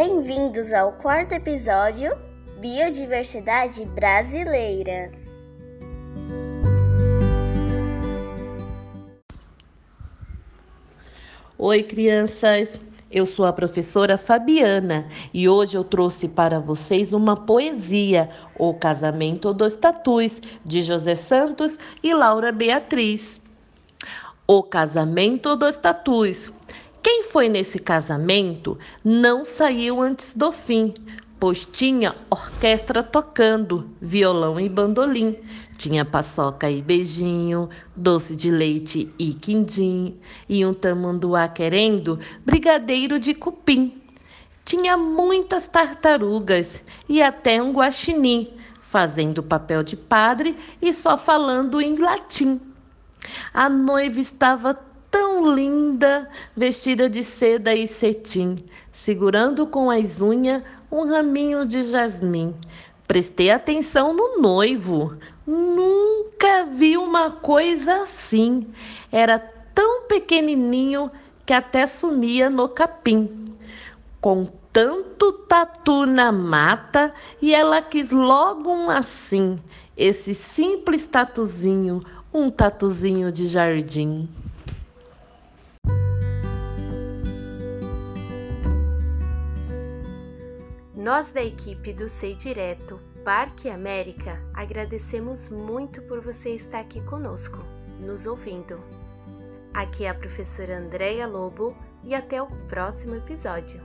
Bem-vindos ao quarto episódio Biodiversidade Brasileira. Oi, crianças! Eu sou a professora Fabiana e hoje eu trouxe para vocês uma poesia, O Casamento dos Tatus, de José Santos e Laura Beatriz. O Casamento dos Tatus. Quem foi nesse casamento não saiu antes do fim, pois tinha orquestra tocando, violão e bandolim. Tinha paçoca e beijinho, doce de leite e quindim, e um tamanduá querendo brigadeiro de cupim. Tinha muitas tartarugas e até um guaxinim, fazendo papel de padre e só falando em latim. A noiva estava tão linda, vestida de seda e cetim, segurando com as unhas um raminho de jasmim. Prestei atenção no noivo. Nunca vi uma coisa assim. Era tão pequenininho que até sumia no capim. Com tanto tatu na mata, e ela quis logo um assim, esse simples tatuzinho, um tatuzinho de jardim. Nós da equipe do Sei Direto Parque América agradecemos muito por você estar aqui conosco, nos ouvindo. Aqui é a professora Andréia Lobo e até o próximo episódio.